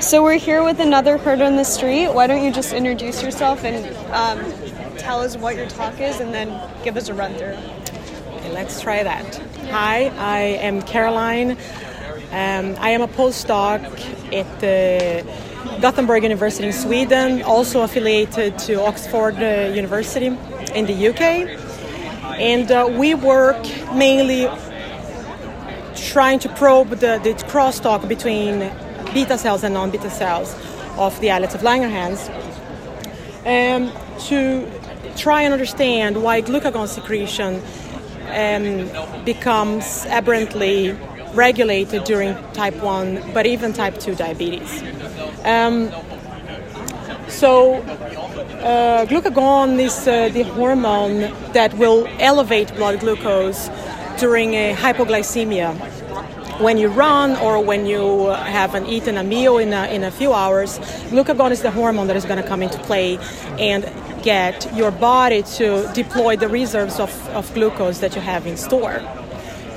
So we're here with another heard on the street. Why don't you just introduce yourself and um, tell us what your talk is, and then give us a run through. Okay, let's try that. Hi, I am Caroline. Um, I am a postdoc at the Gothenburg University in Sweden, also affiliated to Oxford uh, University in the UK. And uh, we work mainly trying to probe the, the crosstalk between beta cells and non beta cells of the islets of Langerhans um, to try and understand why glucagon secretion um, becomes aberrantly regulated during type 1 but even type 2 diabetes. Um, so, uh, glucagon is uh, the hormone that will elevate blood glucose during a hypoglycemia. When you run or when you haven't eaten a meal in a, in a few hours, glucagon is the hormone that is going to come into play and get your body to deploy the reserves of, of glucose that you have in store.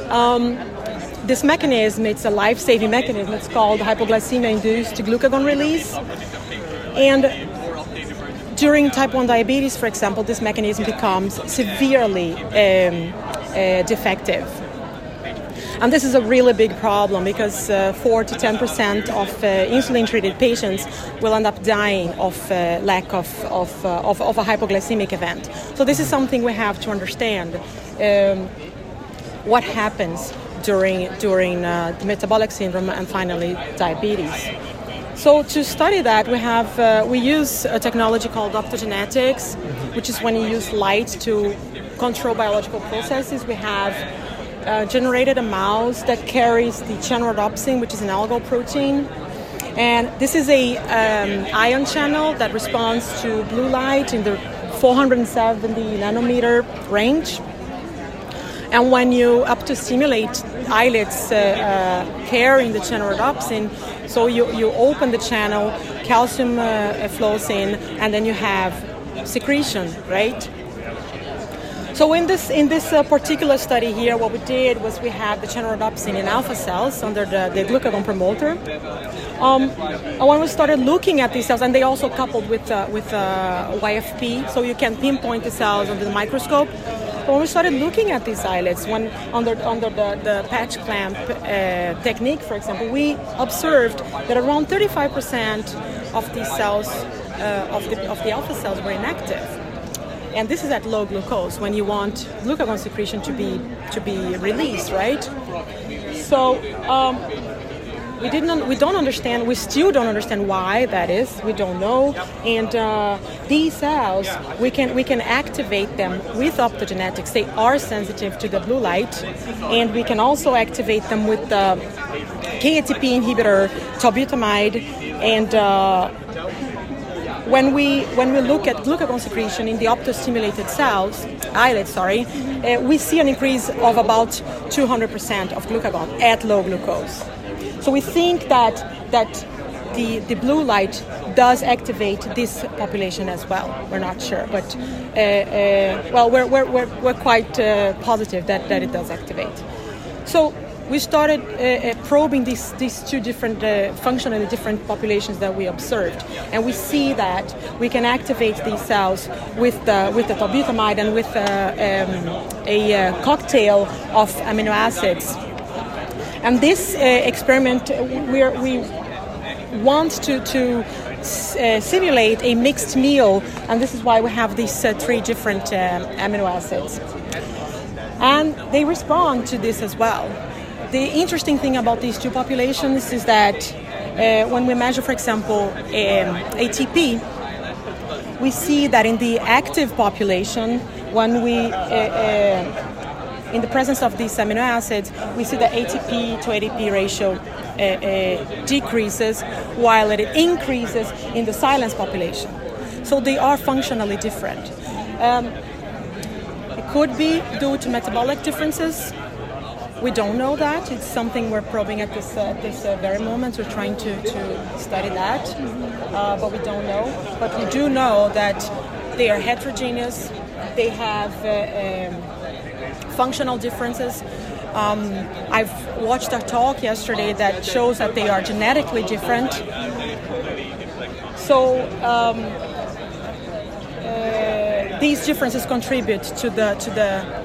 Um, this mechanism, it's a life-saving mechanism. It's called hypoglycemia-induced glucagon release. And during type 1 diabetes, for example, this mechanism becomes severely um, uh, defective. And this is a really big problem because uh, 4 to 10 percent of uh, insulin treated patients will end up dying of uh, lack of, of, uh, of, of, a hypoglycemic event. So, this is something we have to understand. Um, what happens during, during uh, metabolic syndrome and finally diabetes. So to study that, we have uh, we use a technology called optogenetics, which is when you use light to control biological processes. We have uh, generated a mouse that carries the channelrhodopsin, which is an algal protein. And this is a um, ion channel that responds to blue light in the 470 nanometer range. And when you optostimulate islets uh, uh, carrying the channelrhodopsin, so you, you open the channel, calcium uh, flows in, and then you have secretion, right? So in this in this uh, particular study here, what we did was we had the channelrhodopsin in alpha cells under the, the glucagon promoter. Um, when we started looking at these cells, and they also coupled with uh, with uh, YFP, so you can pinpoint the cells under the microscope. But when we started looking at these islets, when under under the, the patch clamp uh, technique, for example, we observed that around 35% of these cells uh, of the of the alpha cells were inactive and this is at low glucose when you want glucagon secretion to be to be released, right? So um, we didn't we don't understand we still don't understand why that is. We don't know. And uh, these cells we can we can activate them with optogenetics. They are sensitive to the blue light. And we can also activate them with the KATP inhibitor tolbutamide and uh, when we when we look at glucagon secretion in the optostimulated cells, islets, sorry, uh, we see an increase of about 200% of glucagon at low glucose. So we think that that the, the blue light does activate this population as well. We're not sure, but uh, uh, well, we're, we're, we're, we're quite uh, positive that, that it does activate. So we started uh, uh, probing these, these two different, uh, functionally different populations that we observed. And we see that we can activate these cells with the, with the tolbutamide and with uh, um, a uh, cocktail of amino acids. And this uh, experiment, we we want to, to simulate a mixed meal, and this is why we have these three different amino acids. And they respond to this as well. The interesting thing about these two populations is that uh, when we measure, for example, um, ATP, we see that in the active population, when we uh, uh, in the presence of these amino acids, we see the ATP to ADP ratio uh, uh, decreases while it increases in the silence population. So they are functionally different. Um, it could be due to metabolic differences we don't know that. It's something we're probing at this uh, this uh, very moment. We're trying to, to study that, uh, but we don't know. But we do know that they are heterogeneous. They have uh, um, functional differences. Um, I've watched a talk yesterday that shows that they are genetically different. So um, uh, these differences contribute to the to the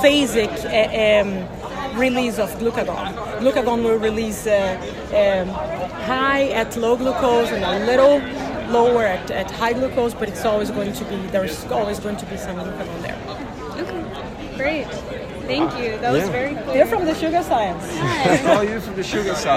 phasic uh, um, release of glucagon. Glucagon will release uh, um, high at low glucose and a little lower at, at high glucose, but it's always going to be there's always going to be some glucagon there. Okay, great. Thank you. That was very clear. They're from the sugar science. Oh, you're from the sugar side.